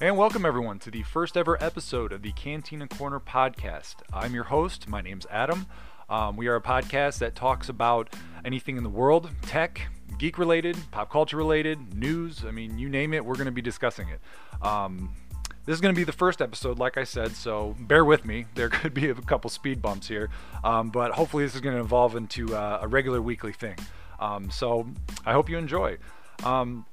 And welcome everyone to the first ever episode of the Cantina Corner podcast. I'm your host. My name's Adam. Um, we are a podcast that talks about anything in the world, tech, geek related, pop culture related, news. I mean, you name it, we're going to be discussing it. Um, this is going to be the first episode, like I said, so bear with me. There could be a couple speed bumps here, um, but hopefully this is going to evolve into uh, a regular weekly thing. Um, so I hope you enjoy. Um,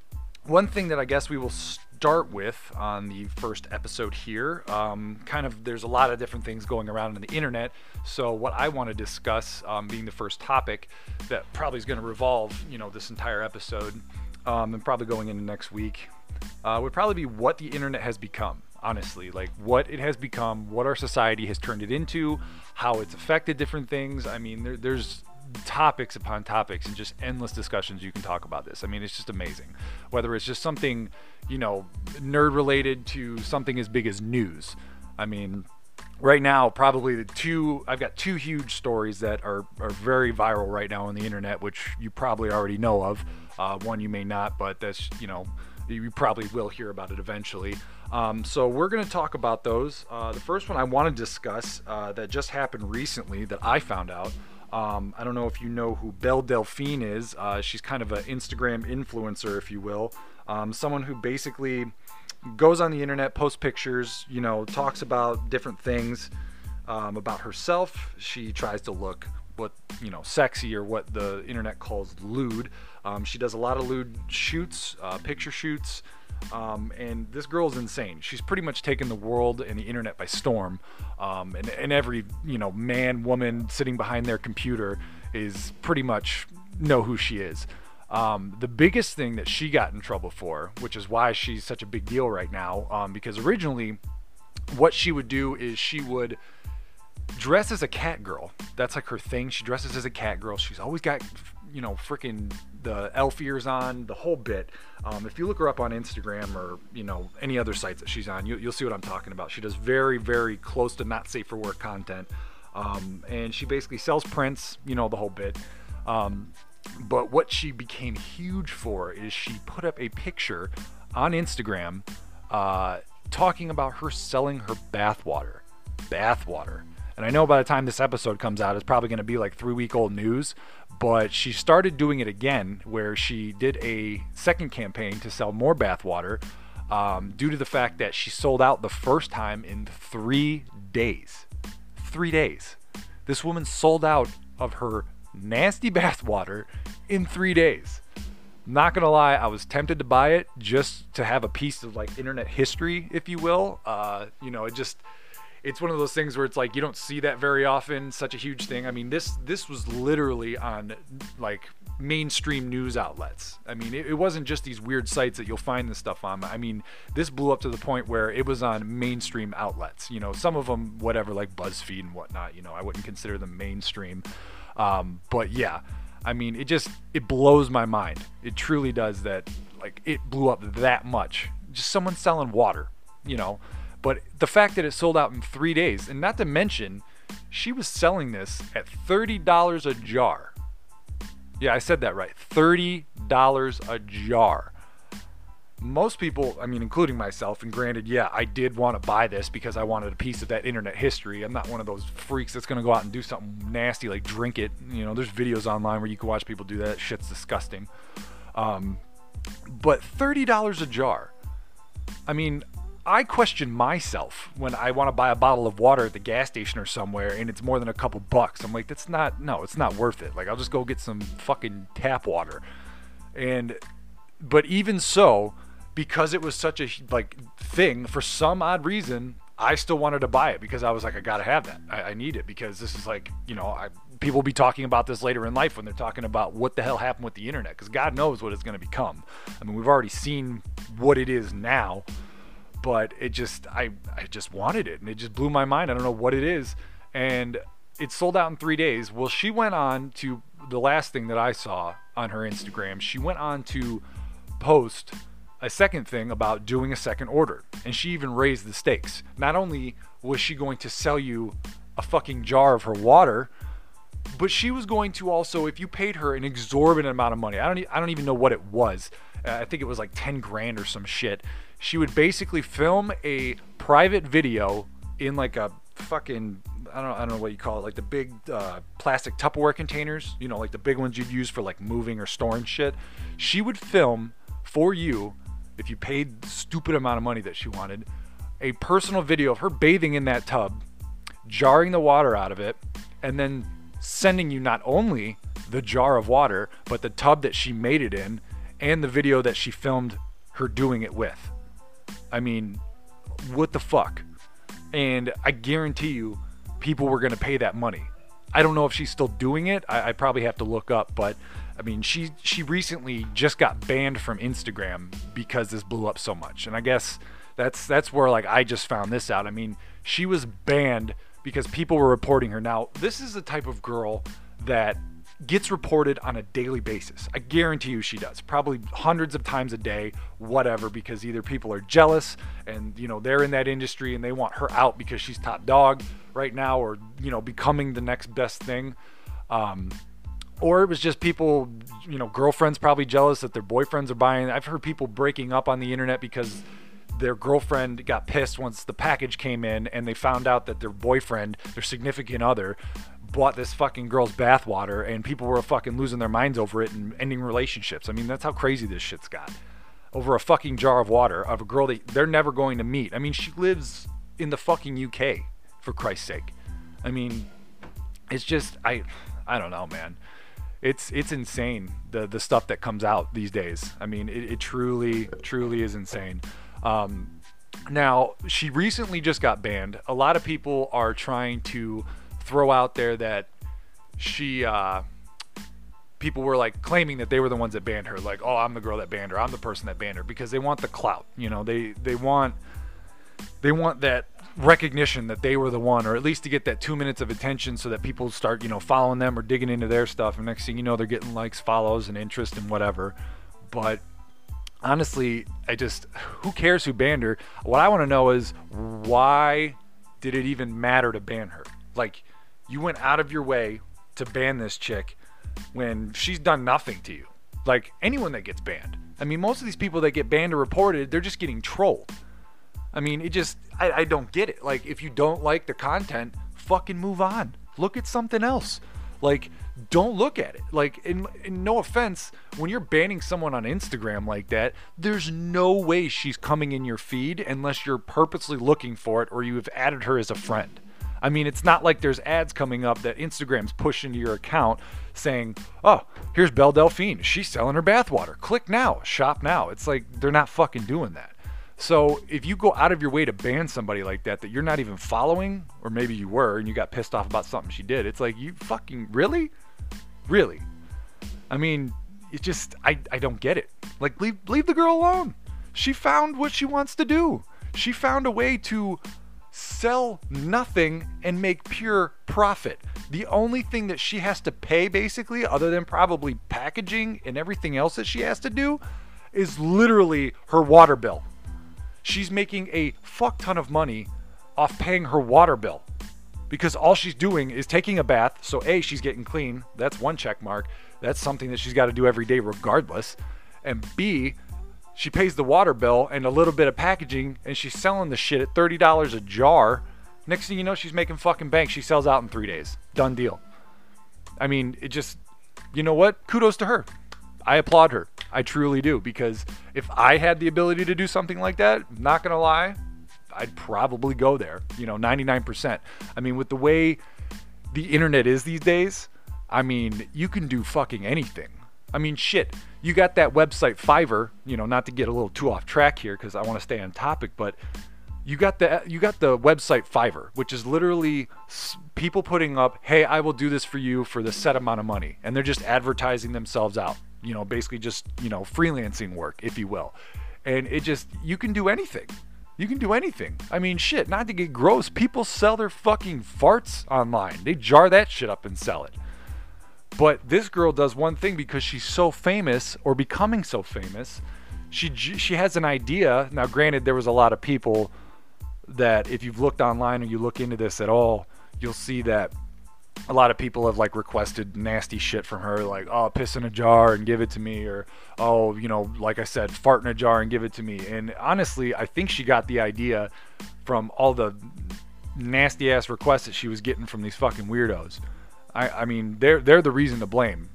one thing that I guess we will start with on the first episode here, um, kind of there's a lot of different things going around on the internet. So what I want to discuss, um, being the first topic, that probably is going to revolve, you know, this entire episode, um, and probably going into next week, uh, would probably be what the internet has become. Honestly, like what it has become, what our society has turned it into, how it's affected different things. I mean, there, there's topics upon topics and just endless discussions you can talk about this. I mean, it's just amazing. Whether it's just something, you know, nerd related to something as big as news. I mean, right now, probably the two, I've got two huge stories that are, are very viral right now on the internet, which you probably already know of. Uh, one you may not, but that's, you know, you probably will hear about it eventually. Um, so we're going to talk about those. Uh, the first one I want to discuss uh, that just happened recently that I found out um, I don't know if you know who Belle Delphine is. Uh, she's kind of an Instagram influencer, if you will. Um, someone who basically goes on the internet, posts pictures, you know, talks about different things um, about herself. She tries to look what you know sexy or what the internet calls lewd. Um, she does a lot of lewd shoots, uh, picture shoots. Um, and this girl is insane. She's pretty much taken the world and the internet by storm. Um, and, and every you know man, woman sitting behind their computer is pretty much know who she is. Um, the biggest thing that she got in trouble for, which is why she's such a big deal right now, um, because originally what she would do is she would dress as a cat girl. That's like her thing. She dresses as a cat girl. She's always got you know, freaking the elf ears on, the whole bit. Um, if you look her up on Instagram or you know any other sites that she's on, you, will see what I'm talking about. She does very, very close to not safe for work content, um, and she basically sells prints, you know, the whole bit. Um, but what she became huge for is she put up a picture on Instagram uh, talking about her selling her bathwater. Bathwater. And I know by the time this episode comes out, it's probably going to be like three week old news but she started doing it again where she did a second campaign to sell more bathwater um, due to the fact that she sold out the first time in three days. Three days. This woman sold out of her nasty bathwater in three days. Not gonna lie, I was tempted to buy it just to have a piece of like internet history, if you will. Uh, you know, it just it's one of those things where it's like you don't see that very often such a huge thing. I mean this this was literally on like mainstream news outlets. I mean it, it, wasn't just these weird sites that you'll find this stuff on. I mean this blew up to the point where it was on mainstream outlets you know some of them whatever like buzzfeed and whatnot you know i wouldn't consider them mainstream. Um, but yeah i mean it just it blows my mind. It truly does that like it blew up that much. Just someone selling water you know but the fact that it sold out in three days, and not to mention, she was selling this at $30 a jar. Yeah, I said that right. $30 a jar. Most people, I mean, including myself, and granted, yeah, I did want to buy this because I wanted a piece of that internet history. I'm not one of those freaks that's going to go out and do something nasty like drink it. You know, there's videos online where you can watch people do that. Shit's disgusting. Um, but $30 a jar. I mean, I question myself when I want to buy a bottle of water at the gas station or somewhere and it's more than a couple bucks. I'm like, that's not, no, it's not worth it. Like, I'll just go get some fucking tap water. And, but even so, because it was such a like thing, for some odd reason, I still wanted to buy it because I was like, I gotta have that. I, I need it because this is like, you know, I, people will be talking about this later in life when they're talking about what the hell happened with the internet because God knows what it's to become. I mean, we've already seen what it is now but it just I I just wanted it and it just blew my mind. I don't know what it is, and it sold out in three days. Well, she went on to the last thing that I saw on her Instagram. She went on to post a second thing about doing a second order, and she even raised the stakes. Not only was she going to sell you a fucking jar of her water, but she was going to also, if you paid her an exorbitant amount of money, I don't, I don't even know what it was. Uh, I think it was like 10 grand or some shit. She would basically film a private video in like a fucking I don't I don't know what you call it, like the big uh, plastic Tupperware containers, you know, like the big ones you'd use for like moving or storing shit. She would film for you, if you paid the stupid amount of money that she wanted, a personal video of her bathing in that tub, jarring the water out of it, and then sending you not only the jar of water, but the tub that she made it in and the video that she filmed her doing it with. I mean, what the fuck? And I guarantee you, people were going to pay that money. I don't know if she's still doing it. I, I, probably have to look up, but I mean, she she recently just got banned from Instagram because this blew up so much. And I guess that's that's where like I just found this out. I mean, she was banned because people were reporting her. Now, this is the type of girl that gets reported on a daily basis. I guarantee you she does. Probably hundreds of times a day, whatever, because either people are jealous and, you know, they're in that industry and they want her out because she's top dog right now or, you know, becoming the next best thing. Um, or it was just people, you know, girlfriends probably jealous that their boyfriends are buying. I've heard people breaking up on the internet because their girlfriend got pissed once the package came in and they found out that their boyfriend, their significant other, bought this fucking girl's bathwater and people were fucking losing their minds over it and ending relationships. I mean, that's how crazy this shit's got. Over a fucking jar of water of a girl that they're never going to meet. I mean, she lives in the fucking UK, for Christ's sake. I mean, it's just I I don't know, man. It's it's insane the the stuff that comes out these days. I mean, it, it truly truly is insane. Um, now, she recently just got banned. A lot of people are trying to throw out there that she uh, people were like claiming that they were the ones that banned her. Like oh i'm the girl that banned her. I'm the person that banned her. Because they want the clout you know? They they want they want that recognition that they were the one or at least to get that two minutes of attention so that people start you know following them or digging into their stuff. And next thing you know they're getting likes follows and interest and whatever. But honestly i just who cares who banned her? What i want to know is why did it even matter to ban her? Like you went out of your way to ban this chick when she's done nothing to you. Like anyone that gets banned. I mean, most of these people that get banned or reported, they're just getting trolled. I mean, it just, I, I don't get it. Like, if you don't like the content, fucking move on. Look at something else. Like, don't look at it. Like, in, in, no offense, when you're banning someone on Instagram like that, there's no way she's coming in your feed unless you're purposely looking for it or you have added her as a friend. I mean, it's not like there's ads coming up that Instagram's pushing to your account saying, "Oh, here's Belle Delphine. She's selling her bathwater. Click now, shop now." It's like they're not fucking doing that. So if you go out of your way to ban somebody like that that you're not even following, or maybe you were and you got pissed off about something she did, it's like you fucking really, really. I mean, it just I I don't get it. Like leave leave the girl alone. She found what she wants to do. She found a way to sell nothing and make pure profit. The only thing that she has to pay, basically, other than probably packaging and everything else that she has to do, is literally her water bill. She's making a fuck ton of money off paying her water bill because all she's doing is taking a bath. So, A, she's getting clean. That's one check mark. That's something that she's got to do every day, regardless. And B, she pays the water bill and a little bit of packaging and she's selling the shit at $30 a jar. Next thing you know, she's making fucking bank. She sells out in three days. Done deal. I mean, it just, you know what? Kudos to her. I applaud her. I truly do. Because if I had the ability to do something like that, not going to lie, I'd probably go there. You know, 99%. I mean, with the way the internet is these days, I mean, you can do fucking anything. I mean, shit. You got that website Fiverr. You know, not to get a little too off track here because I want to stay on topic, but you got the you got the website Fiverr, which is literally people putting up, "Hey, I will do this for you for the set amount of money," and they're just advertising themselves out. You know, basically just you know freelancing work, if you will. And it just you can do anything. You can do anything. I mean, shit. Not to get gross, people sell their fucking farts online. They jar that shit up and sell it. But this girl does one thing because she's so famous or becoming so famous. She she has an idea. Now, granted, there was a lot of people that if you've looked online or you look into this at all, you'll see that a lot of people have like requested nasty shit from her, like oh piss in a jar and give it to me, or oh you know like I said fart in a jar and give it to me. And honestly, I think she got the idea from all the nasty ass requests that she was getting from these fucking weirdos. I, I mean they're they're the reason to blame,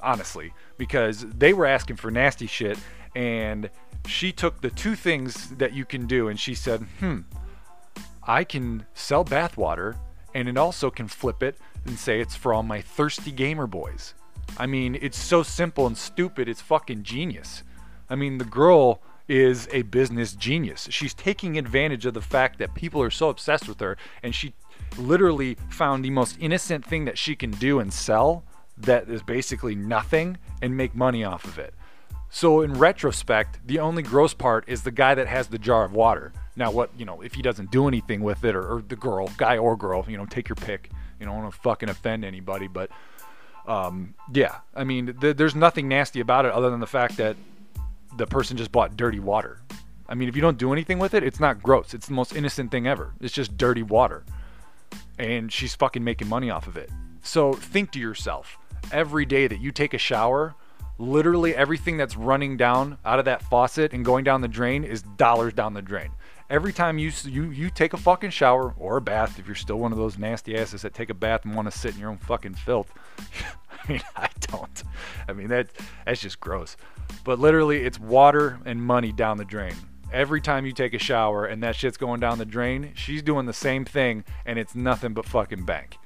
honestly, because they were asking for nasty shit and she took the two things that you can do and she said, hmm, I can sell bathwater and it also can flip it and say it's for all my thirsty gamer boys. I mean, it's so simple and stupid, it's fucking genius. I mean, the girl is a business genius. She's taking advantage of the fact that people are so obsessed with her, and she literally found the most innocent thing that she can do and sell that is basically nothing and make money off of it. So, in retrospect, the only gross part is the guy that has the jar of water. Now, what, you know, if he doesn't do anything with it, or, or the girl, guy or girl, you know, take your pick. You don't want to fucking offend anybody, but um, yeah, I mean, th- there's nothing nasty about it other than the fact that the person just bought dirty water. I mean, if you don't do anything with it, it's not gross. It's the most innocent thing ever. It's just dirty water. And she's fucking making money off of it. So think to yourself every day that you take a shower, literally everything that's running down out of that faucet and going down the drain is dollars down the drain every time you you you take a fucking shower or a bath, if you're still one of those nasty asses that take a bath and want to sit in your own fucking filth. I mean, I don't. I mean that that's just gross. But literally, it's water and money down the drain. Every time you take a shower and that shit's going down the drain, she's doing the same thing and it's nothing but fucking bank.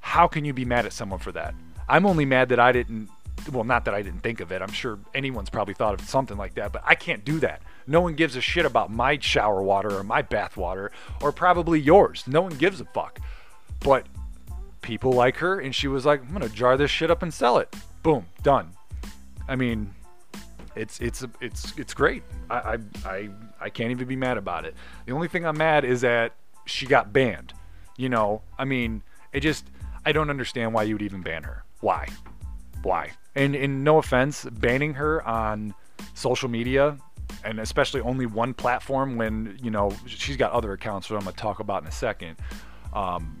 How can you be mad at someone for that? I'm only mad that I didn't well, not that I didn't think of it. I'm sure anyone's probably thought of something like that, but I can't do that. No one gives a shit about my shower water or my bath water or probably yours. No one gives a fuck. But people like her, and she was like, I'm gonna jar this shit up and sell it. Boom, done. I mean, it's it's it's it's great. I I I, can't even be mad about it. The only thing I'm mad is that she got banned. You know, I mean, it just I don't understand why you would even ban her. Why? Why? And and no offense, banning her on social media and especially only one platform when you know she's got other accounts that I'm gonna talk about in a second. Um,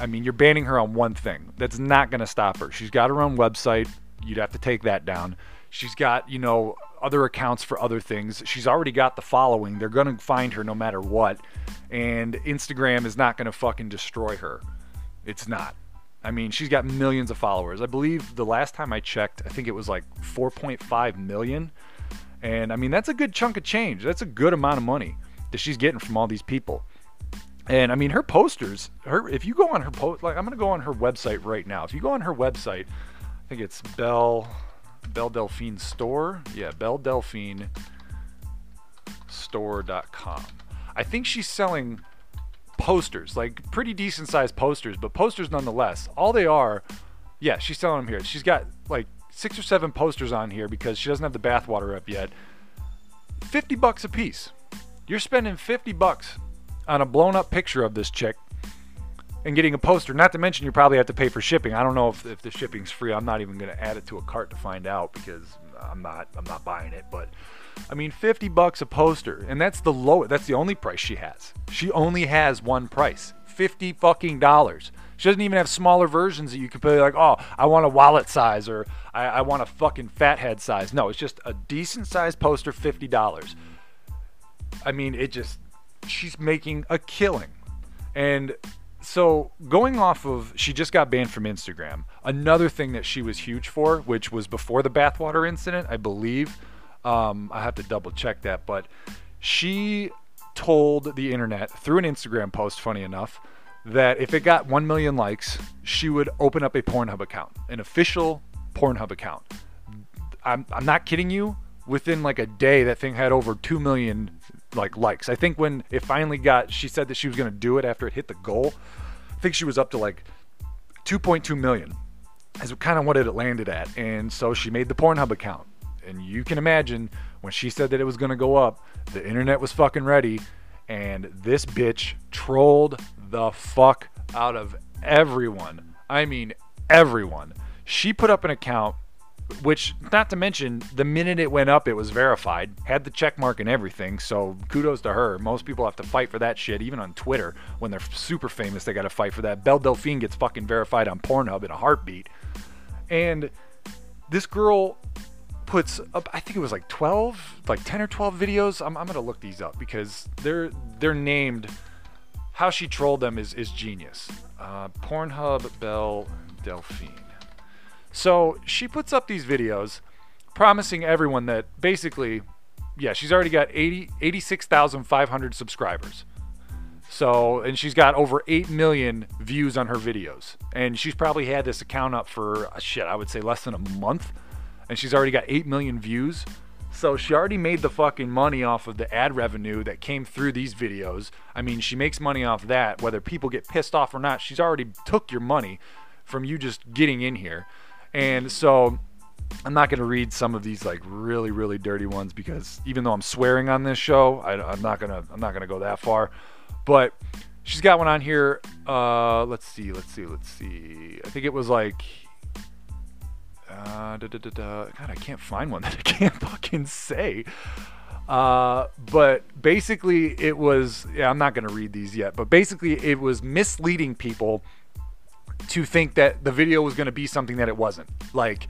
I mean, you're banning her on one thing. That's not gonna stop her. She's got her own website. You'd have to take that down. She's got you know other accounts for other things. She's already got the following. They're gonna find her no matter what. And Instagram is not gonna fucking destroy her. It's not. I mean, she's got millions of followers. I believe the last time I checked, I think it was like 4.5 million. And I mean, that's a good chunk of change. That's a good amount of money that she's getting from all these people. And I mean, her posters, her if you go on her post, like I'm gonna go on her website right now. If you go on her website, I think it's Belle Belle Delphine Store. Yeah, Belle Delphine Store.com. I think she's selling posters, like pretty decent sized posters, but posters nonetheless. All they are, yeah, she's selling them here. She's got like six or seven posters on here because she doesn't have the bathwater up yet. 50 bucks a piece. You're spending 50 bucks on a blown up picture of this chick and getting a poster. Not to mention you probably have to pay for shipping. I don't know if, if the shipping's free. I'm not even going to add it to a cart to find out because I'm not I'm not buying it, but I mean 50 bucks a poster and that's the lowest. that's the only price she has. She only has one price. 50 fucking dollars. She doesn't even have smaller versions that you can pay like, oh, I want a wallet size or I, I want a fucking fathead size. No, it's just a decent sized poster, fifty dollars. I mean, it just she's making a killing. And so going off of she just got banned from Instagram. Another thing that she was huge for, which was before the bathwater incident, I believe. Um, I have to double check that, but she told the internet through an Instagram post, funny enough, that if it got 1 million likes, she would open up a Pornhub account, an official Pornhub account. I'm, I'm not kidding you. Within like a day, that thing had over 2 million like likes. I think when it finally got, she said that she was going to do it after it hit the goal. I think she was up to like 2.2 million is kind of what it landed at. And so she made the Pornhub account. And you can imagine when she said that it was going to go up, the internet was fucking ready. And this bitch trolled the fuck out of everyone. I mean, everyone. She put up an account which not to mention the minute it went up it was verified had the check mark and everything so kudos to her. Most people have to fight for that shit even on twitter when they're super famous they got to fight for that. Belle delphine gets fucking verified on pornhub in a heartbeat. And this girl puts up i think it was like 12 like 10 or 12 videos. I'm, I'm gonna look these up because they're they're named how she trolled them is is genius. Uh, pornhub belle delphine so she puts up these videos promising everyone that basically, yeah, she's already got 80, 86,500 subscribers. So, and she's got over 8 million views on her videos. And she's probably had this account up for, uh, shit, I would say less than a month. And she's already got 8 million views. So she already made the fucking money off of the ad revenue that came through these videos. I mean, she makes money off that, whether people get pissed off or not. She's already took your money from you just getting in here. And so I'm not going to read some of these like really really dirty ones because even though I'm swearing on this show, I, am not gonna I'm not gonna go that far. But she's got one on here. Uh, let's see, let's see, let's see. I think it was like. Uh, da, da, da, God, I can't find one that I can't fucking say. Uh, but basically, it was. Yeah, I'm not gonna read these yet. But basically, it was misleading people to think that the video was going to be something that it wasn't. Like,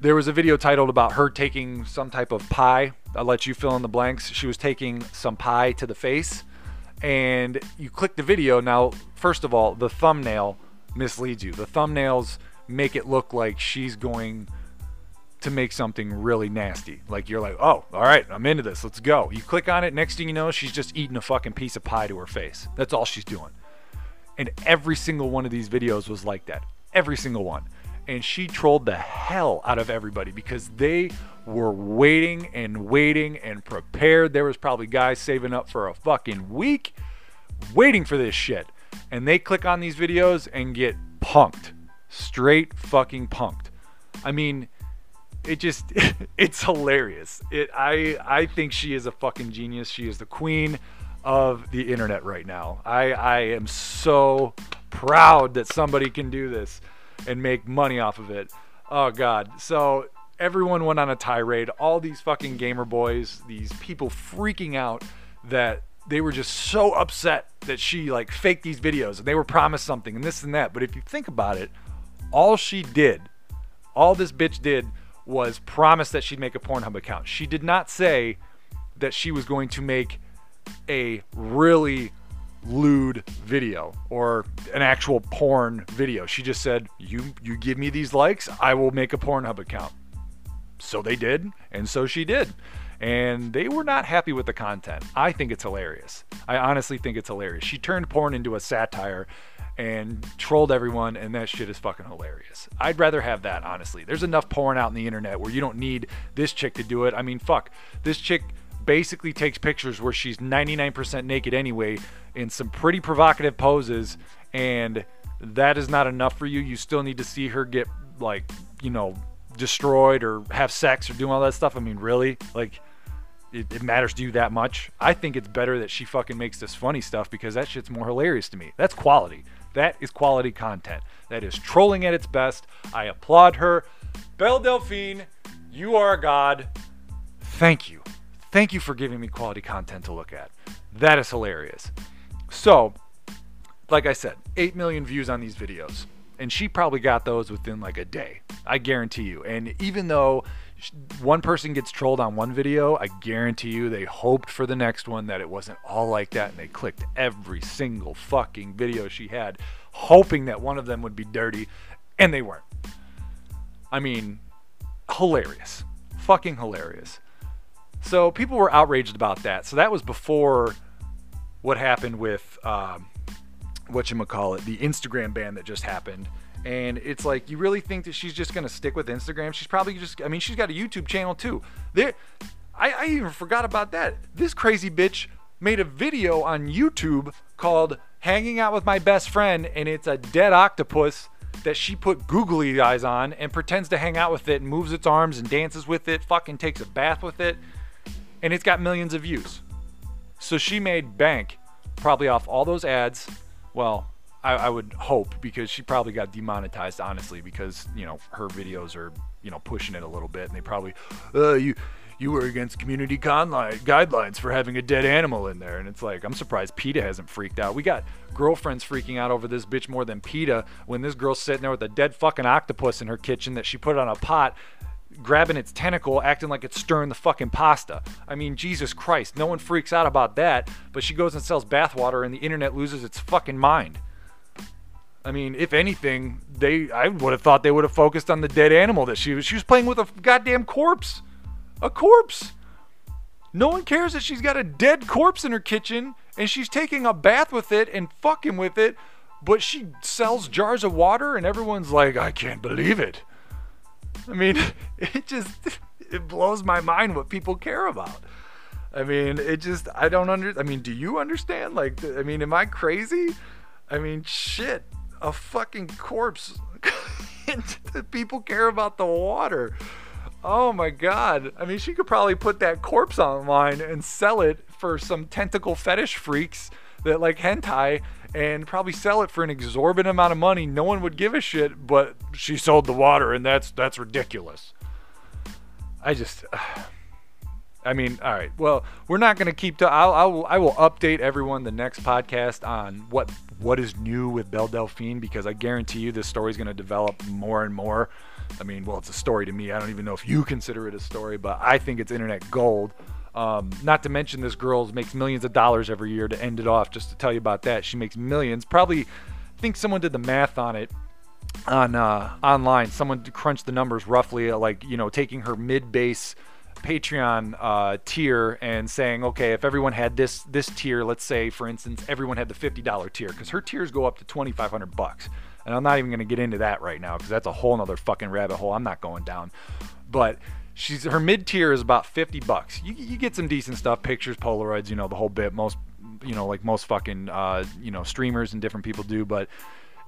there was a video titled about her taking some type of pie. I'll let you fill in the blanks. She was taking some pie to the face, and you click the video. Now, first of all, the thumbnail misleads you. The thumbnails make it look like she's going to make something really nasty. Like you're like, oh, all right, I'm into this. Let's go. You click on it. Next thing you know, she's just eating a fucking piece of pie to her face. That's all she's doing. And every single one of these videos was like that. Every single one. And she trolled the hell out of everybody because they were waiting and waiting and prepared. There was probably guys saving up for a fucking week waiting for this shit. And they click on these videos and get punked. Straight fucking punked. I mean, it just it's hilarious. It I I think she is a fucking genius. She is the queen of the internet right now. I, I am so proud that somebody can do this and make money off of it. Oh God. So everyone went on a tirade. All these fucking gamer boys, these people freaking out that they were just so upset that she like faked these videos and they were promised something and this and that. But if you think about it, all she did, all this bitch did was promise that she'd make a Pornhub account. She did not say that she was going to make a really lewd video or an actual porn video. She just said, "You you give me these likes, I will make a Pornhub account." So they did, and so she did. And they were not happy with the content. I think it's hilarious. I honestly think it's hilarious. She turned porn into a satire and trolled everyone, and that shit is fucking hilarious. I'd rather have that, honestly. There's enough porn out in the internet where you don't need this chick to do it. I mean, fuck. This chick basically takes pictures where she's 99% naked anyway in some pretty provocative poses and that is not enough for you. You still need to see her get like you know destroyed or have sex or doing all that stuff. I mean really? Like it, it, matters to you that much? I think it's better that she fucking makes this funny stuff because that shit's more hilarious to me. That's quality. That is quality content. That is trolling at its best. I applaud her. Belle delphine you are a god. Thank you Thank you for giving me quality content to look at. That is hilarious. So, like I said, 8 million views on these videos. And she probably got those within like a day. I guarantee you. And even though one person gets trolled on one video, I guarantee you they hoped for the next one that it wasn't all like that. And they clicked every single fucking video she had, hoping that one of them would be dirty. And they weren't. I mean, hilarious. Fucking hilarious. So people were outraged about that. So that was before what happened with um, what you call it, the Instagram ban that just happened. And it's like, you really think that she's just gonna stick with Instagram? She's probably just, I mean, she's got a YouTube channel too. There, I, I even forgot about that. This crazy bitch made a video on YouTube called "Hanging Out with My Best Friend," and it's a dead octopus that she put googly eyes on and pretends to hang out with it and moves its arms and dances with it, fucking takes a bath with it and it's got millions of views. So she made bank probably off all those ads. Well, I, I would hope because she probably got demonetized, honestly, because you know her videos are you know pushing it a little bit, and they probably, uh, you you were against community guidelines for having a dead animal in there. And it's like, I'm surprised PETA hasn't freaked out. We got girlfriends freaking out over this bitch more than PETA when this girl's sitting there with a dead fucking octopus in her kitchen that she put on a pot, grabbing its tentacle, acting like it's stirring the fucking pasta. I mean, Jesus Christ, no one freaks out about that, but she goes and sells bathwater and the internet loses its fucking mind. I mean, if anything, they I would have thought they would have focused on the dead animal that she was she was playing with a goddamn corpse a corpse. No one cares that she's got a dead corpse in her kitchen and she's taking a bath with it and fucking with it, but she sells jars of water and everyone's like, I can't believe it. I mean, it just it blows my mind what people care about. I mean, it just I don't under I mean, do you understand? Like I mean, am I crazy? I mean, shit. A fucking corpse. people care about the water. Oh my god. I mean, she could probably put that corpse online and sell it for some tentacle fetish freaks that like hentai and probably sell it for an exorbitant amount of money. No one would give a shit, but she sold the water and that's that's ridiculous. I just I mean, all right. Well, we're not going to keep to I'll, I'll I will update everyone the next podcast on what what is new with Belle Delphine because I guarantee you this story is going to develop more and more. I mean, well, it's a story to me. I don't even know if you consider it a story, but I think it's internet gold. Um, not to mention, this girl makes millions of dollars every year. To end it off, just to tell you about that, she makes millions. Probably, I think someone did the math on it on uh, online. Someone crunched the numbers roughly, uh, like you know, taking her mid-base Patreon uh, tier and saying, okay, if everyone had this this tier, let's say for instance, everyone had the $50 tier, because her tiers go up to 2,500 bucks. And I'm not even going to get into that right now because that's a whole nother fucking rabbit hole I'm not going down. But she's her mid tier is about 50 bucks. You, you get some decent stuff, pictures, Polaroids, you know, the whole bit. Most, you know, like most fucking, uh, you know, streamers and different people do. But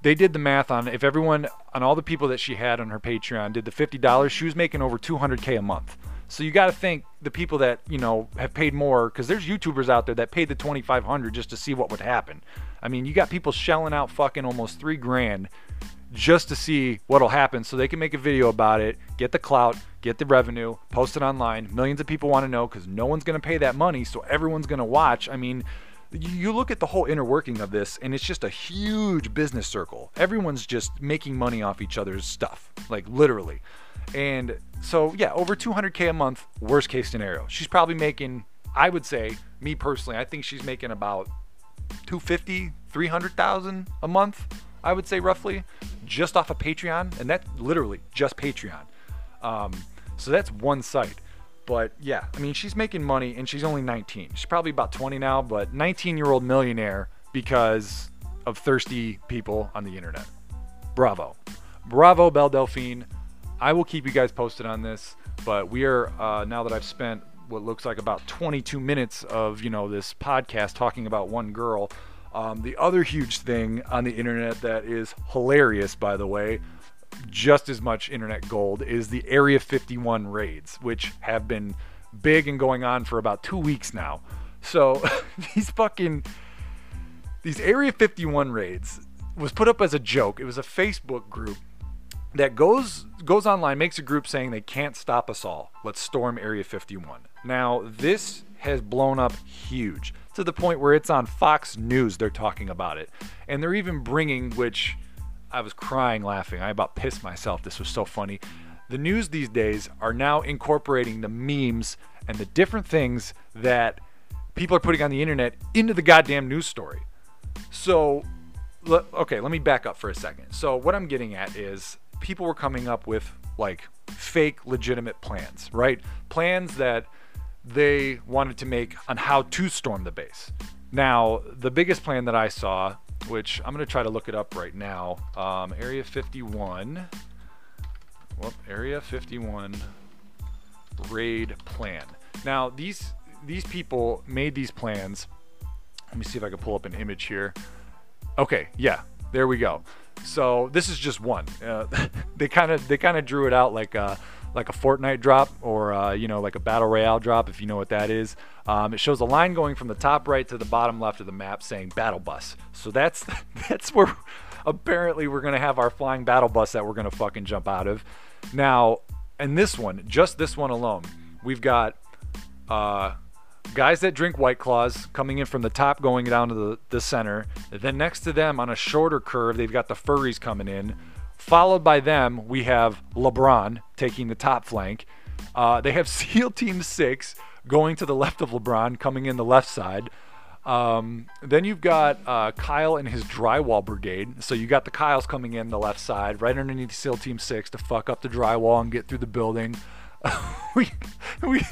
they did the math on if everyone, on all the people that she had on her Patreon did the $50, she was making over 200K a month. So you got to think the people that you know have paid more because there's YouTubers out there that paid the 2,500 just to see what would happen. I mean, you got people shelling out fucking almost three grand just to see what'll happen so they can make a video about it, get the clout, get the revenue, post it online. Millions of people want to know because no one's going to pay that money, so everyone's going to watch. I mean, you look at the whole inner working of this, and it's just a huge business circle. Everyone's just making money off each other's stuff, like literally. And so, yeah, over 200K a month, worst case scenario. She's probably making, I would say, me personally, I think she's making about 250, 300,000 a month, I would say roughly, just off of Patreon. And that's literally just Patreon. Um, so that's one site. But yeah, I mean, she's making money and she's only 19. She's probably about 20 now, but 19 year old millionaire because of thirsty people on the internet. Bravo. Bravo, Belle Delphine. I will keep you guys posted on this, but we are uh, now that I've spent what looks like about 22 minutes of you know this podcast talking about one girl. Um, the other huge thing on the internet that is hilarious, by the way, just as much internet gold, is the Area 51 raids, which have been big and going on for about two weeks now. So these fucking these Area 51 raids was put up as a joke. It was a Facebook group that goes goes online, makes a group saying they can't stop us all. Let's storm Area 51. Now, this has blown up huge to the point where it's on Fox News. They're talking about it, and they're even bringing, which I was crying laughing. I about pissed myself. This was so funny. The news these days are now incorporating the memes and the different things that people are putting on the internet into the goddamn news story. So, okay, let me back up for a second. So, what I'm getting at is people were coming up with like fake legitimate plans, right? Plans that they wanted to make on how to storm the base. Now, the biggest plan that I saw, which I'm going to try to look it up right now, um, Area 51. Well, Area 51 raid plan. Now, these these people made these plans. Let me see if I can pull up an image here. Okay, yeah, there we go. So this is just one. Uh, they kind of they kind of drew it out like a like a Fortnite drop or uh, you know like a battle royale drop if you know what that is. Um, it shows a line going from the top right to the bottom left of the map saying battle bus. So that's that's where apparently we're gonna have our flying battle bus that we're gonna fucking jump out of. Now, and this one, just this one alone, we've got uh, guys that drink White Claws coming in from the top, going down to the, the center. Then next to them on a shorter curve, they've got the furries coming in. Followed by them, we have LeBron taking the top flank. Uh, they have SEAL Team 6 going to the left of LeBron, coming in the left side. Um, then you've got uh, Kyle and his drywall brigade. So you got the Kyles coming in the left side, right underneath SEAL Team 6 to fuck up the drywall and get through the building. we, we,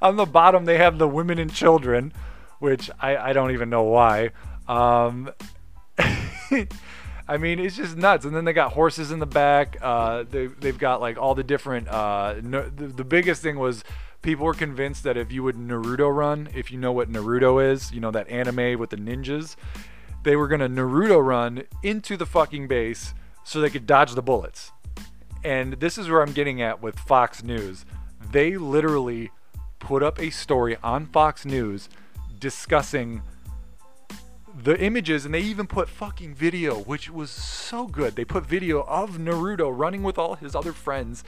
on the bottom, they have the women and children, which I, I don't even know why. Um, I mean, it's just nuts. And then they got horses in the back. Uh, they, they've got like all the different. Uh, no, the, the biggest thing was people were convinced that if you would Naruto run, if you know what Naruto is, you know, that anime with the ninjas, they were going to Naruto run into the fucking base so they could dodge the bullets. And this is where I'm getting at with Fox News. They literally put up a story on Fox News discussing the images and they even put fucking video which was so good. They put video of naruto running with all his other friends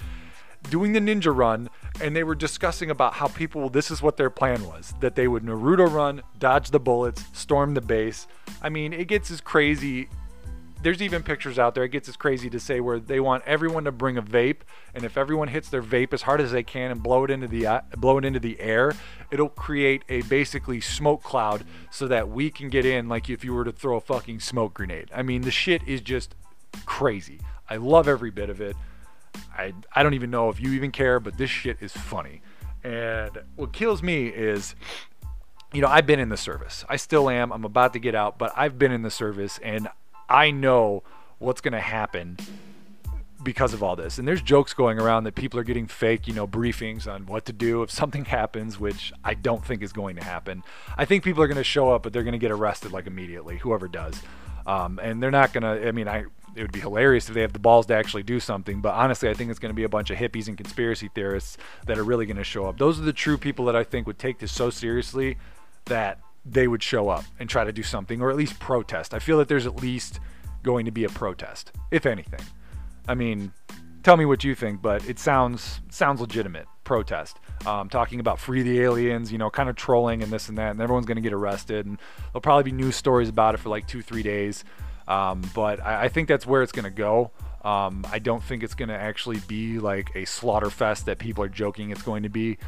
doing the ninja run and they were discussing about how people this is what their plan was that they would naruto run dodge the bullets storm the base. I mean it gets as crazy there's even pictures out there. It gets as crazy to say where they want everyone to bring a vape, and if everyone hits their vape as hard as they can and blow it into the uh, blow it into the air, it'll create a basically smoke cloud so that we can get in like if you were to throw a fucking smoke grenade. I mean, the shit is just crazy. I love every bit of it. I I don't even know if you even care, but this shit is funny. And what kills me is you know, I've been in the service. I still am. I'm about to get out, but I've been in the service and I know what's going to happen because of all this. And there's jokes going around that people are getting fake, you know, briefings on what to do if something happens, which I don't think is going to happen. I think people are going to show up, but they're going to get arrested like immediately, whoever does. Um, and they're not going to, I mean, I, it would be hilarious if they have the balls to actually do something. But honestly, I think it's going to be a bunch of hippies and conspiracy theorists that are really going to show up. Those are the true people that I think would take this so seriously that they would show up and try to do something or at least protest. I feel that there's at least going to be a protest, if anything. I mean, tell me what you think, but it sounds sounds legitimate. Protest, um, talking about free the aliens, you know, kind of trolling and this and that, and everyone's going to get arrested, and there'll probably be news stories about it for like two, three days. Um, but I, I, think that's where it's going to go. Um, I don't think it's going to actually be like a slaughter fest that people are joking it's going to be.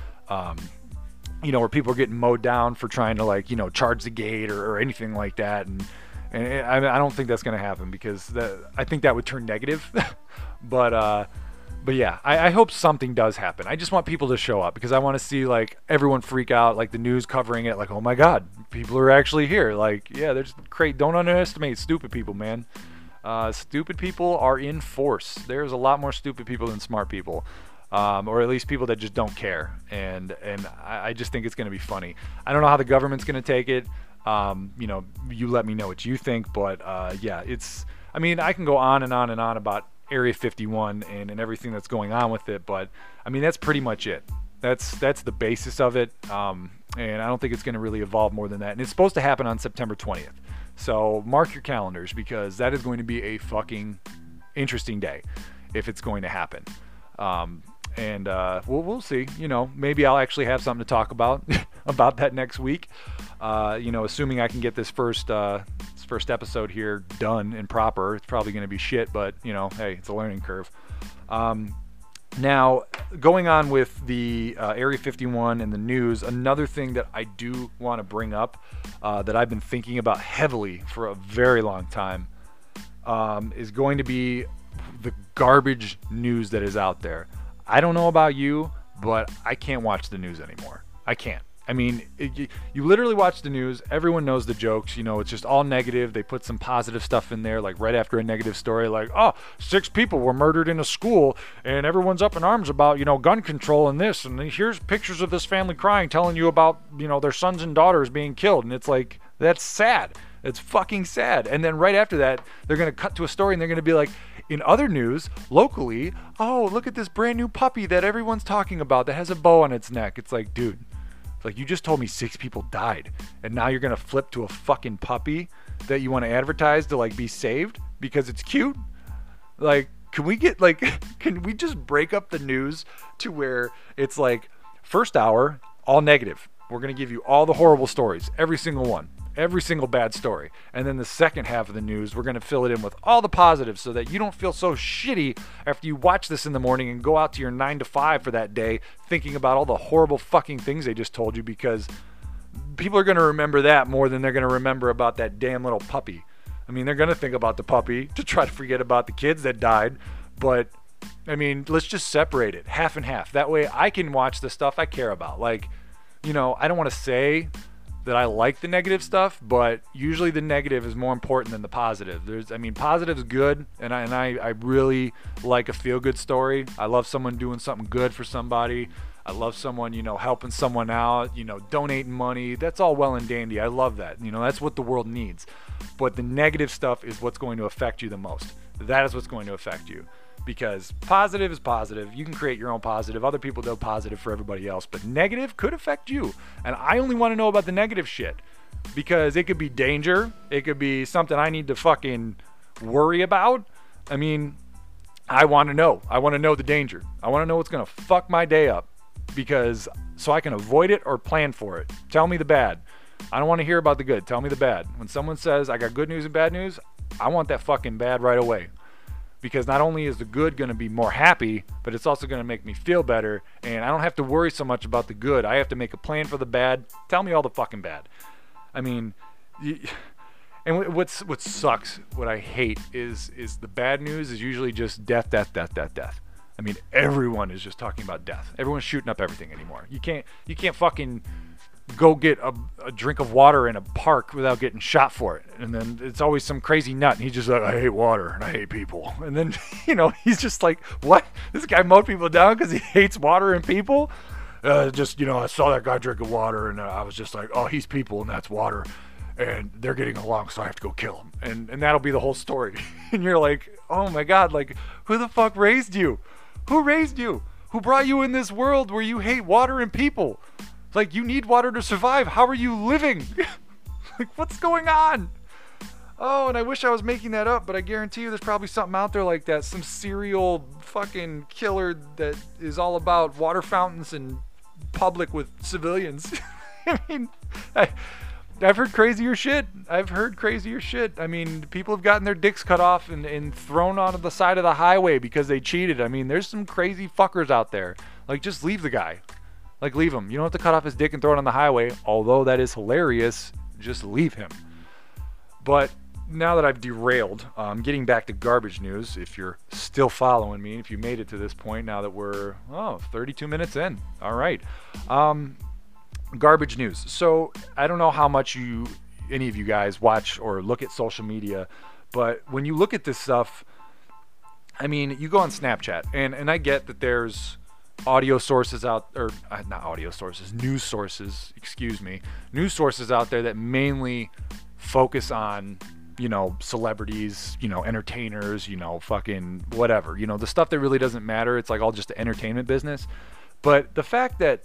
You know, where people are getting mowed down for trying to like, you know, charge the gate or, or anything like that. And, and I, I don't think that's going to happen because that, I think that would turn negative. but, uh, but yeah, I, I, hope something does happen. I just want people to show up because I want to see like everyone freak out, like the news covering it, like, oh my God, people are actually here. Like, yeah, there's great. Don't underestimate stupid people, man. Uh, stupid people are in force. There's a lot more stupid people than smart people um, or at least people that just don't care. And and I, I just think it's going to be funny. I don't know how the government's going to take it. Um, you know, you let me know what you think. But uh, yeah, it's. I mean, I can go on and on and on about Area 51 and, and everything that's going on with it, but I mean that's pretty much it. That's that's the basis of it. Um, and I don't think it's going to really evolve more than that. And it's supposed to happen on September 20th. So mark your calendars because that is going to be a fucking interesting day if it's going to happen. Um, and uh, we'll we'll see. You know, maybe I'll actually have something to talk about about that next week. Uh, you know, assuming I can get this first uh, this first episode here done and proper. It's probably going to be shit, but you know, hey, it's a learning curve. Um, now, going on with the uh, Area 51 and the news, another thing that I do want to bring up uh, that I've been thinking about heavily for a very long time um, is going to be the garbage news that is out there. I don't know about you, but I can't watch the news anymore. I can't. I mean, it, you literally watch the news. Everyone knows the jokes. You know, it's just all negative. They put some positive stuff in there, like right after a negative story, like, oh, six people were murdered in a school, and everyone's up in arms about, you know, gun control and this. And here's pictures of this family crying, telling you about, you know, their sons and daughters being killed. And it's like, that's sad. It's fucking sad. And then right after that, they're going to cut to a story and they're going to be like, in other news, locally, oh, look at this brand new puppy that everyone's talking about that has a bow on its neck. It's like, dude, it's like you just told me six people died, and now you're gonna flip to a fucking puppy that you want to advertise to like be saved because it's cute. Like, can we get like, can we just break up the news to where it's like first hour all negative. We're gonna give you all the horrible stories, every single one every single bad story. And then the second half of the news, we're going to fill it in with all the positives so that you don't feel so shitty after you watch this in the morning and go out to your 9 to 5 for that day thinking about all the horrible fucking things they just told you because people are going to remember that more than they're going to remember about that damn little puppy. I mean, they're going to think about the puppy to try to forget about the kids that died, but I mean, let's just separate it half and half. That way I can watch the stuff I care about. Like, you know, I don't want to say that I like the negative stuff, but usually the negative is more important than the positive. There's, I mean, positive is good, and I and I, I really like a feel good story. I love someone doing something good for somebody. I love someone, you know, helping someone out, you know, donating money. That's all well and dandy. I love that. You know, that's what the world needs. But the negative stuff is what's going to affect you the most. That is what's going to affect you because positive is positive. You can create your own positive. Other people do positive for everybody else, but negative could affect you. And I only want to know about the negative shit because it could be danger. It could be something I need to fucking worry about. I mean, I want to know. I want to know the danger. I want to know what's going to fuck my day up because so I can avoid it or plan for it. Tell me the bad. I don't want to hear about the good. Tell me the bad. When someone says I got good news and bad news, I want that fucking bad right away because not only is the good going to be more happy, but it's also going to make me feel better. And I don't have to worry so much about the good. I have to make a plan for the bad. Tell me all the fucking bad. I mean, and what's what sucks, what I hate is is the bad news is usually just death, death, death, death, death. I mean, everyone is just talking about death. Everyone's shooting up everything anymore. You can't you can't fucking go get a, a, drink of water in a park without getting shot for it. And then it's always some crazy nut. And he's just like, I hate water and I hate people. And then, you know, he's just like, what? This guy mowed people down because he hates water and people? Uh, just, you know, I saw that guy drinking water and I was just like, oh, he's people and that's water. And they're getting along, so I have to go kill him. And, and that'll be the whole story. and you're like, oh my God, like, who the fuck raised you? Who raised you? Who brought you in this world where you hate water and people? Like, you need water to survive. How are you living? like, what's going on? Oh, and I wish I was making that up, but I guarantee you there's probably something out there like that. Some serial fucking killer that is all about water fountains and public with civilians. I mean, I, I've heard crazier shit. I've heard crazier shit. I mean, people have gotten their dicks cut off and, and thrown onto the side of the highway because they cheated. I mean, there's some crazy fuckers out there. Like, just leave the guy. Like, leave him. You don't have to cut off his dick and throw it on the highway, although that is hilarious. Just leave him. But now that I've derailed, um, getting back to garbage news, if you're still following me, if you made it to this point, now that we're, oh, 32 minutes in. All right. Um, garbage news. So I don't know how much you, any of you guys, watch or look at social media, but when you look at this stuff, I mean, you go on Snapchat, and, and I get that there's audio sources out or uh, not audio sources news sources excuse me news sources out there that mainly focus on you know celebrities you know entertainers you know fucking whatever you know the stuff that really doesn't matter it's like all just the entertainment business but the fact that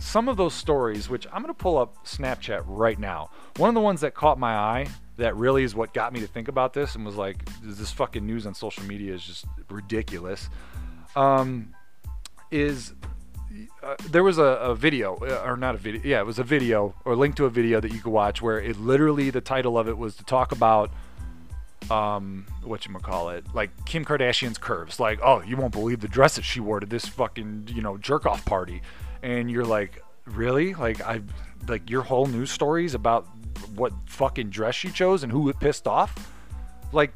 some of those stories which i'm going to pull up snapchat right now. One of the ones that caught my eye that really is what got me to think about this and was like this fucking news on social media is just ridiculous um, is uh, there was a, a video uh, or not a video yeah it was a video or link to a video that you could watch where it literally the title of it was to talk about um what you call it like kim kardashian's curves. Like oh you won't believe the dress that she wore to this fucking you know jerk off party and you're like really like i like your whole news stories about what fucking dress she chose and who it pissed off like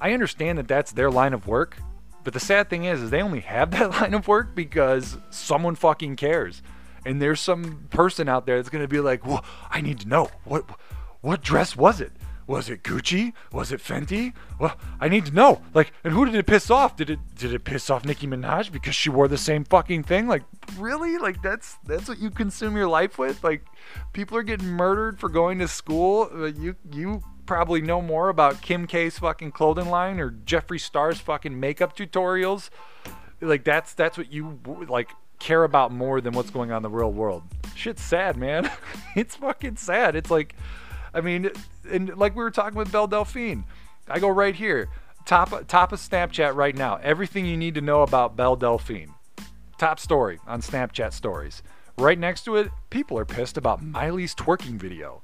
i understand that that's their line of work but the sad thing is, is they only have that line of work because someone fucking cares. And there's some person out there that's gonna be like, well, I need to know what what dress was it? Was it Gucci? Was it Fenty? Well, I need to know. Like, and who did it piss off? Did it did it piss off Nicki Minaj because she wore the same fucking thing? Like, really? Like that's that's what you consume your life with? Like, people are getting murdered for going to school. Uh, you you probably know more about Kim K's fucking clothing line or Jeffree Star's fucking makeup tutorials. Like that's that's what you like care about more than what's going on in the real world. Shit's sad, man. it's fucking sad. It's like, I mean, and like we were talking with Belle Delphine, I go right here, top top of Snapchat right now. Everything you need to know about Belle Delphine, top story on Snapchat stories. Right next to it, people are pissed about Miley's twerking video.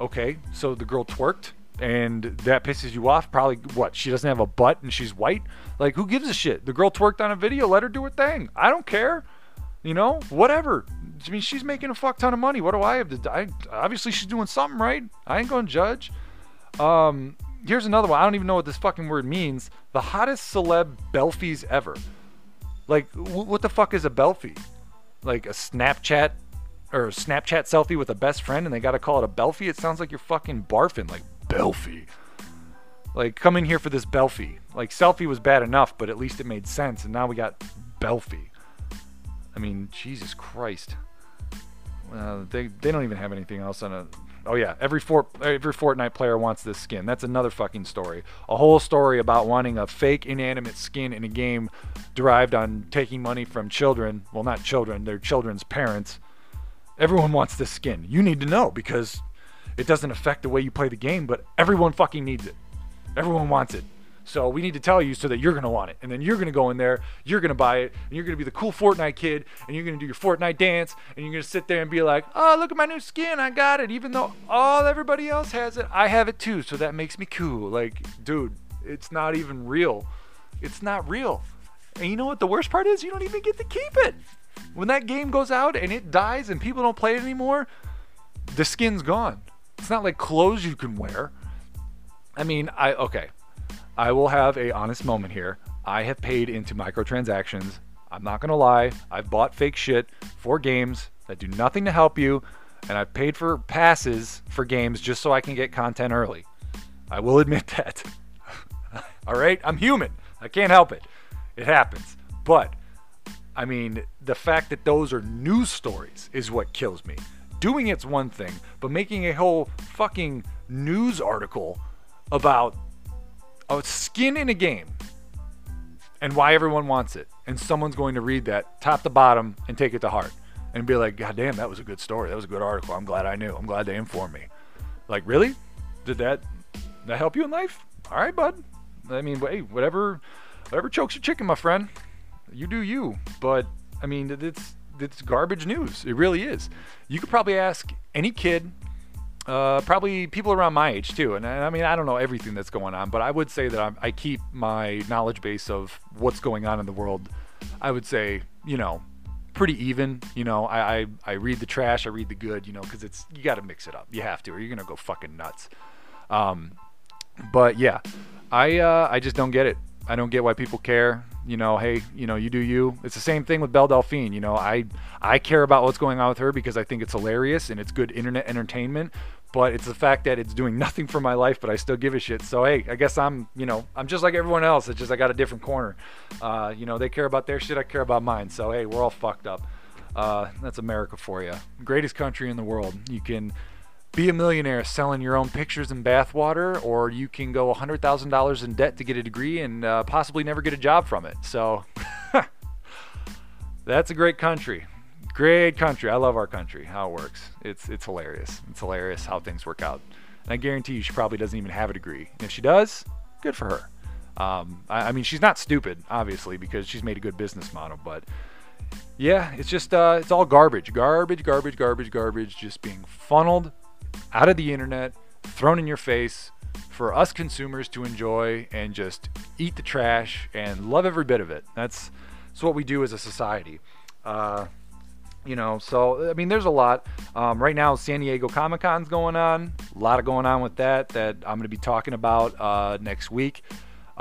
Okay, so the girl twerked and that pisses you off. Probably what? She doesn't have a butt and she's white. Like who gives a shit? The girl twerked on a video. Let her do her thing. I don't care. You know, whatever. I mean, she's making a fuck ton of money. What do I have to? I obviously she's doing something right. I ain't gonna judge. Um, here's another one. I don't even know what this fucking word means. The hottest celeb belfies ever. Like, w- what the fuck is a belfie? Like a Snapchat or Snapchat selfie with a best friend, and they gotta call it a belfie. It sounds like you're fucking barfing. Like belfie. Like, come in here for this belfie. Like, selfie was bad enough, but at least it made sense, and now we got belfie. I mean, Jesus Christ. Uh, they they don't even have anything else on a. Oh yeah, every fort every Fortnite player wants this skin. That's another fucking story. A whole story about wanting a fake inanimate skin in a game derived on taking money from children. Well, not children, they're children's parents. Everyone wants this skin. You need to know because it doesn't affect the way you play the game, but everyone fucking needs it. Everyone wants it. So we need to tell you so that you're gonna want it, and then you're gonna go in there, you're gonna buy it, and you're gonna be the cool Fortnite kid, and you're gonna do your Fortnite dance, and you're gonna sit there and be like, "Oh, look at my new skin, I got it." Even though all everybody else has it, I have it too, so that makes me cool. Like, dude, it's not even real. It's not real. And you know what the worst part is? You don't even get to keep it. When that game goes out and it dies and people don't play it anymore, the skin's gone. It's not like clothes you can wear. I mean, I okay. I will have a honest moment here. I have paid into microtransactions. I'm not gonna lie. I've bought fake shit for games that do nothing to help you, and I've paid for passes for games just so I can get content early. I will admit that. All right, I'm human. I can't help it. It happens. But I mean, the fact that those are news stories is what kills me. Doing it's one thing, but making a whole fucking news article about a skin in a game and why everyone wants it, and someone's going to read that top to bottom and take it to heart and be like, God damn, that was a good story. That was a good article. I'm glad I knew. I'm glad they informed me. Like, really? Did that that help you in life? All right, bud. I mean, hey, whatever, whatever chokes your chicken, my friend. You do you. But I mean, it's it's garbage news. It really is. You could probably ask any kid uh, probably people around my age too. And, I mean, I don't know everything that's going on, but I would say that I'm, i keep my knowledge base of what's going on in the world. I would say, you know, pretty even. You know, I I, I read the trash, I read the good. You know, because it's you got to mix it up. You have to, or you're gonna go fucking nuts. Um, but yeah, I uh, I just don't get it. I don't get why people care. You know, hey, you know, you do you. It's the same thing with Belle Delphine. You know, I I care about what's going on with her because I think it's hilarious and it's good internet entertainment. But it's the fact that it's doing nothing for my life, but I still give a shit. So hey, I guess I'm, you know, I'm just like everyone else. It's just I got a different corner. Uh, you know, they care about their shit. I care about mine. So hey, we're all fucked up. Uh, that's America for you. Greatest country in the world. You can be a millionaire selling your own pictures and bathwater, or you can go $100,000 in debt to get a degree and uh, possibly never get a job from it. So that's a great country. Great country. I love our country, how it works. It's, it's hilarious. It's hilarious how things work out. And I guarantee you, she probably doesn't even have a degree. And if she does, good for her. Um, I, I mean, she's not stupid, obviously, because she's made a good business model, but yeah, it's just uh, it's all garbage, garbage, garbage, garbage, garbage, just being funneled out of the internet, thrown in your face for us consumers to enjoy and just eat the trash and love every bit of it. That's, that's what we do as a society. Uh, you know, so I mean, there's a lot. Um, right now, San Diego Comic Con's going on. A lot of going on with that that I'm going to be talking about uh, next week.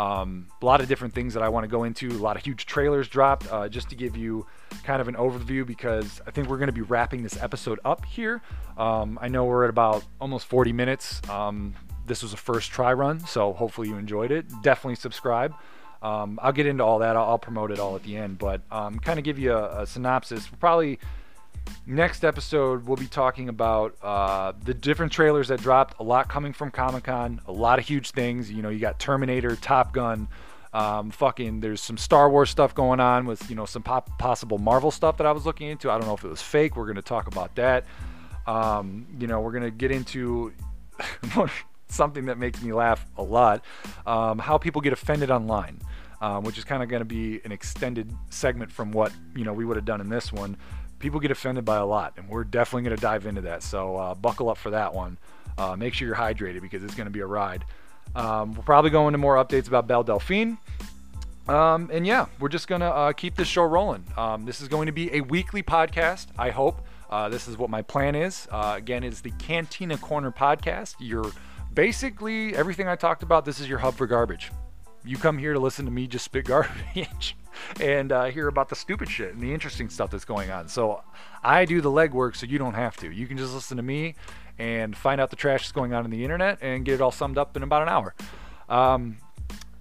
Um, a lot of different things that I want to go into. A lot of huge trailers dropped. Uh, just to give you kind of an overview, because I think we're going to be wrapping this episode up here. Um, I know we're at about almost 40 minutes. Um, this was a first try run, so hopefully you enjoyed it. Definitely subscribe. Um, I'll get into all that. I'll, I'll, promote it all at the end, but um, kind of give you a, a synopsis. We're probably next episode, we'll be talking about uh, the different trailers that dropped. A lot coming from Comic Con, a lot of huge things. You know, you got Terminator, Top Gun. Um, fucking, there's some Star Wars stuff going on with you know some pop- possible Marvel stuff that I was looking into. I don't know if it was fake. We're gonna talk about that. Um, you know, we're gonna get into something that makes me laugh a lot: um, how people get offended online, um, which is kind of gonna be an extended segment from what you know we would have done in this one. People get offended by a lot, and we're definitely gonna dive into that. So uh, buckle up for that one. Uh, make sure you're hydrated because it's gonna be a ride. Um, we'll probably go into more updates about Belle Delphine. Um, and yeah, we're just going to uh, keep this show rolling. Um, this is going to be a weekly podcast, I hope. Uh, this is what my plan is. Uh, again, it's the Cantina Corner podcast. You're basically everything I talked about. This is your hub for garbage. You come here to listen to me just spit garbage and uh, hear about the stupid shit and the interesting stuff that's going on. So I do the legwork so you don't have to. You can just listen to me and find out the trash that's going on in the internet and get it all summed up in about an hour. Um,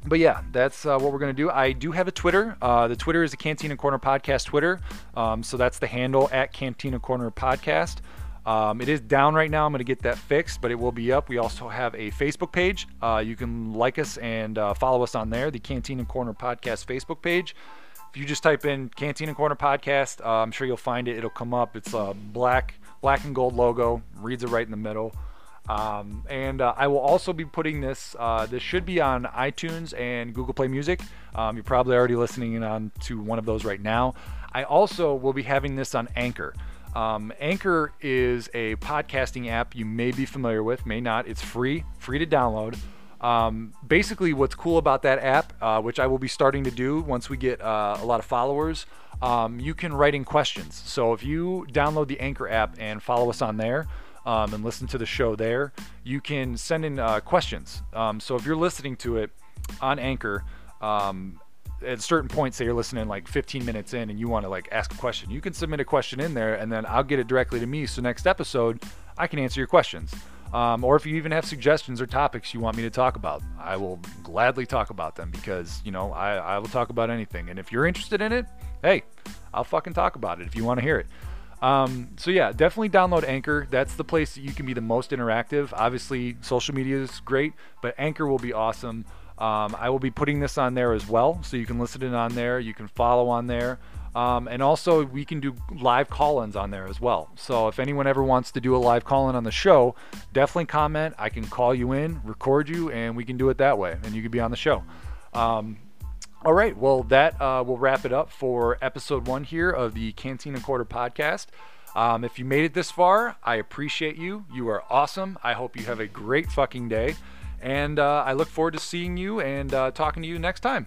but yeah, that's uh, what we're going to do. I do have a Twitter. Uh, the Twitter is the Cantina Corner Podcast Twitter. Um, so that's the handle at Cantina Corner Podcast. Um, it is down right now. I'm going to get that fixed, but it will be up. We also have a Facebook page. Uh, you can like us and uh, follow us on there, the Cantina Corner Podcast Facebook page. If you just type in Cantina Corner Podcast, uh, I'm sure you'll find it. It'll come up. It's a black black and gold logo, reads it right in the middle. Um, and uh, I will also be putting this. Uh, this should be on iTunes and Google Play Music. Um, you're probably already listening on to one of those right now. I also will be having this on Anchor. Um, Anchor is a podcasting app you may be familiar with, may not. It's free, free to download. Um, basically, what's cool about that app, uh, which I will be starting to do once we get uh, a lot of followers, um, you can write in questions. So if you download the Anchor app and follow us on there, um, and listen to the show there, you can send in uh, questions. Um, so if you're listening to it on Anchor, um, at certain points, say you're listening like 15 minutes in and you want to like ask a question, you can submit a question in there and then I'll get it directly to me. So next episode, I can answer your questions. Um, or if you even have suggestions or topics you want me to talk about, I will gladly talk about them because, you know, I, I will talk about anything. And if you're interested in it, hey, I'll fucking talk about it if you want to hear it. Um, so yeah, definitely download Anchor. That's the place that you can be the most interactive. Obviously, social media is great, but Anchor will be awesome. Um, I will be putting this on there as well, so you can listen in on there. You can follow on there. Um, and also, we can do live call ins on there as well. So, if anyone ever wants to do a live call in on the show, definitely comment. I can call you in, record you, and we can do it that way. And you can be on the show. Um, all right, well, that uh, will wrap it up for episode one here of the Canteen Cantina Corner podcast. Um, if you made it this far, I appreciate you. You are awesome. I hope you have a great fucking day. And uh, I look forward to seeing you and uh, talking to you next time.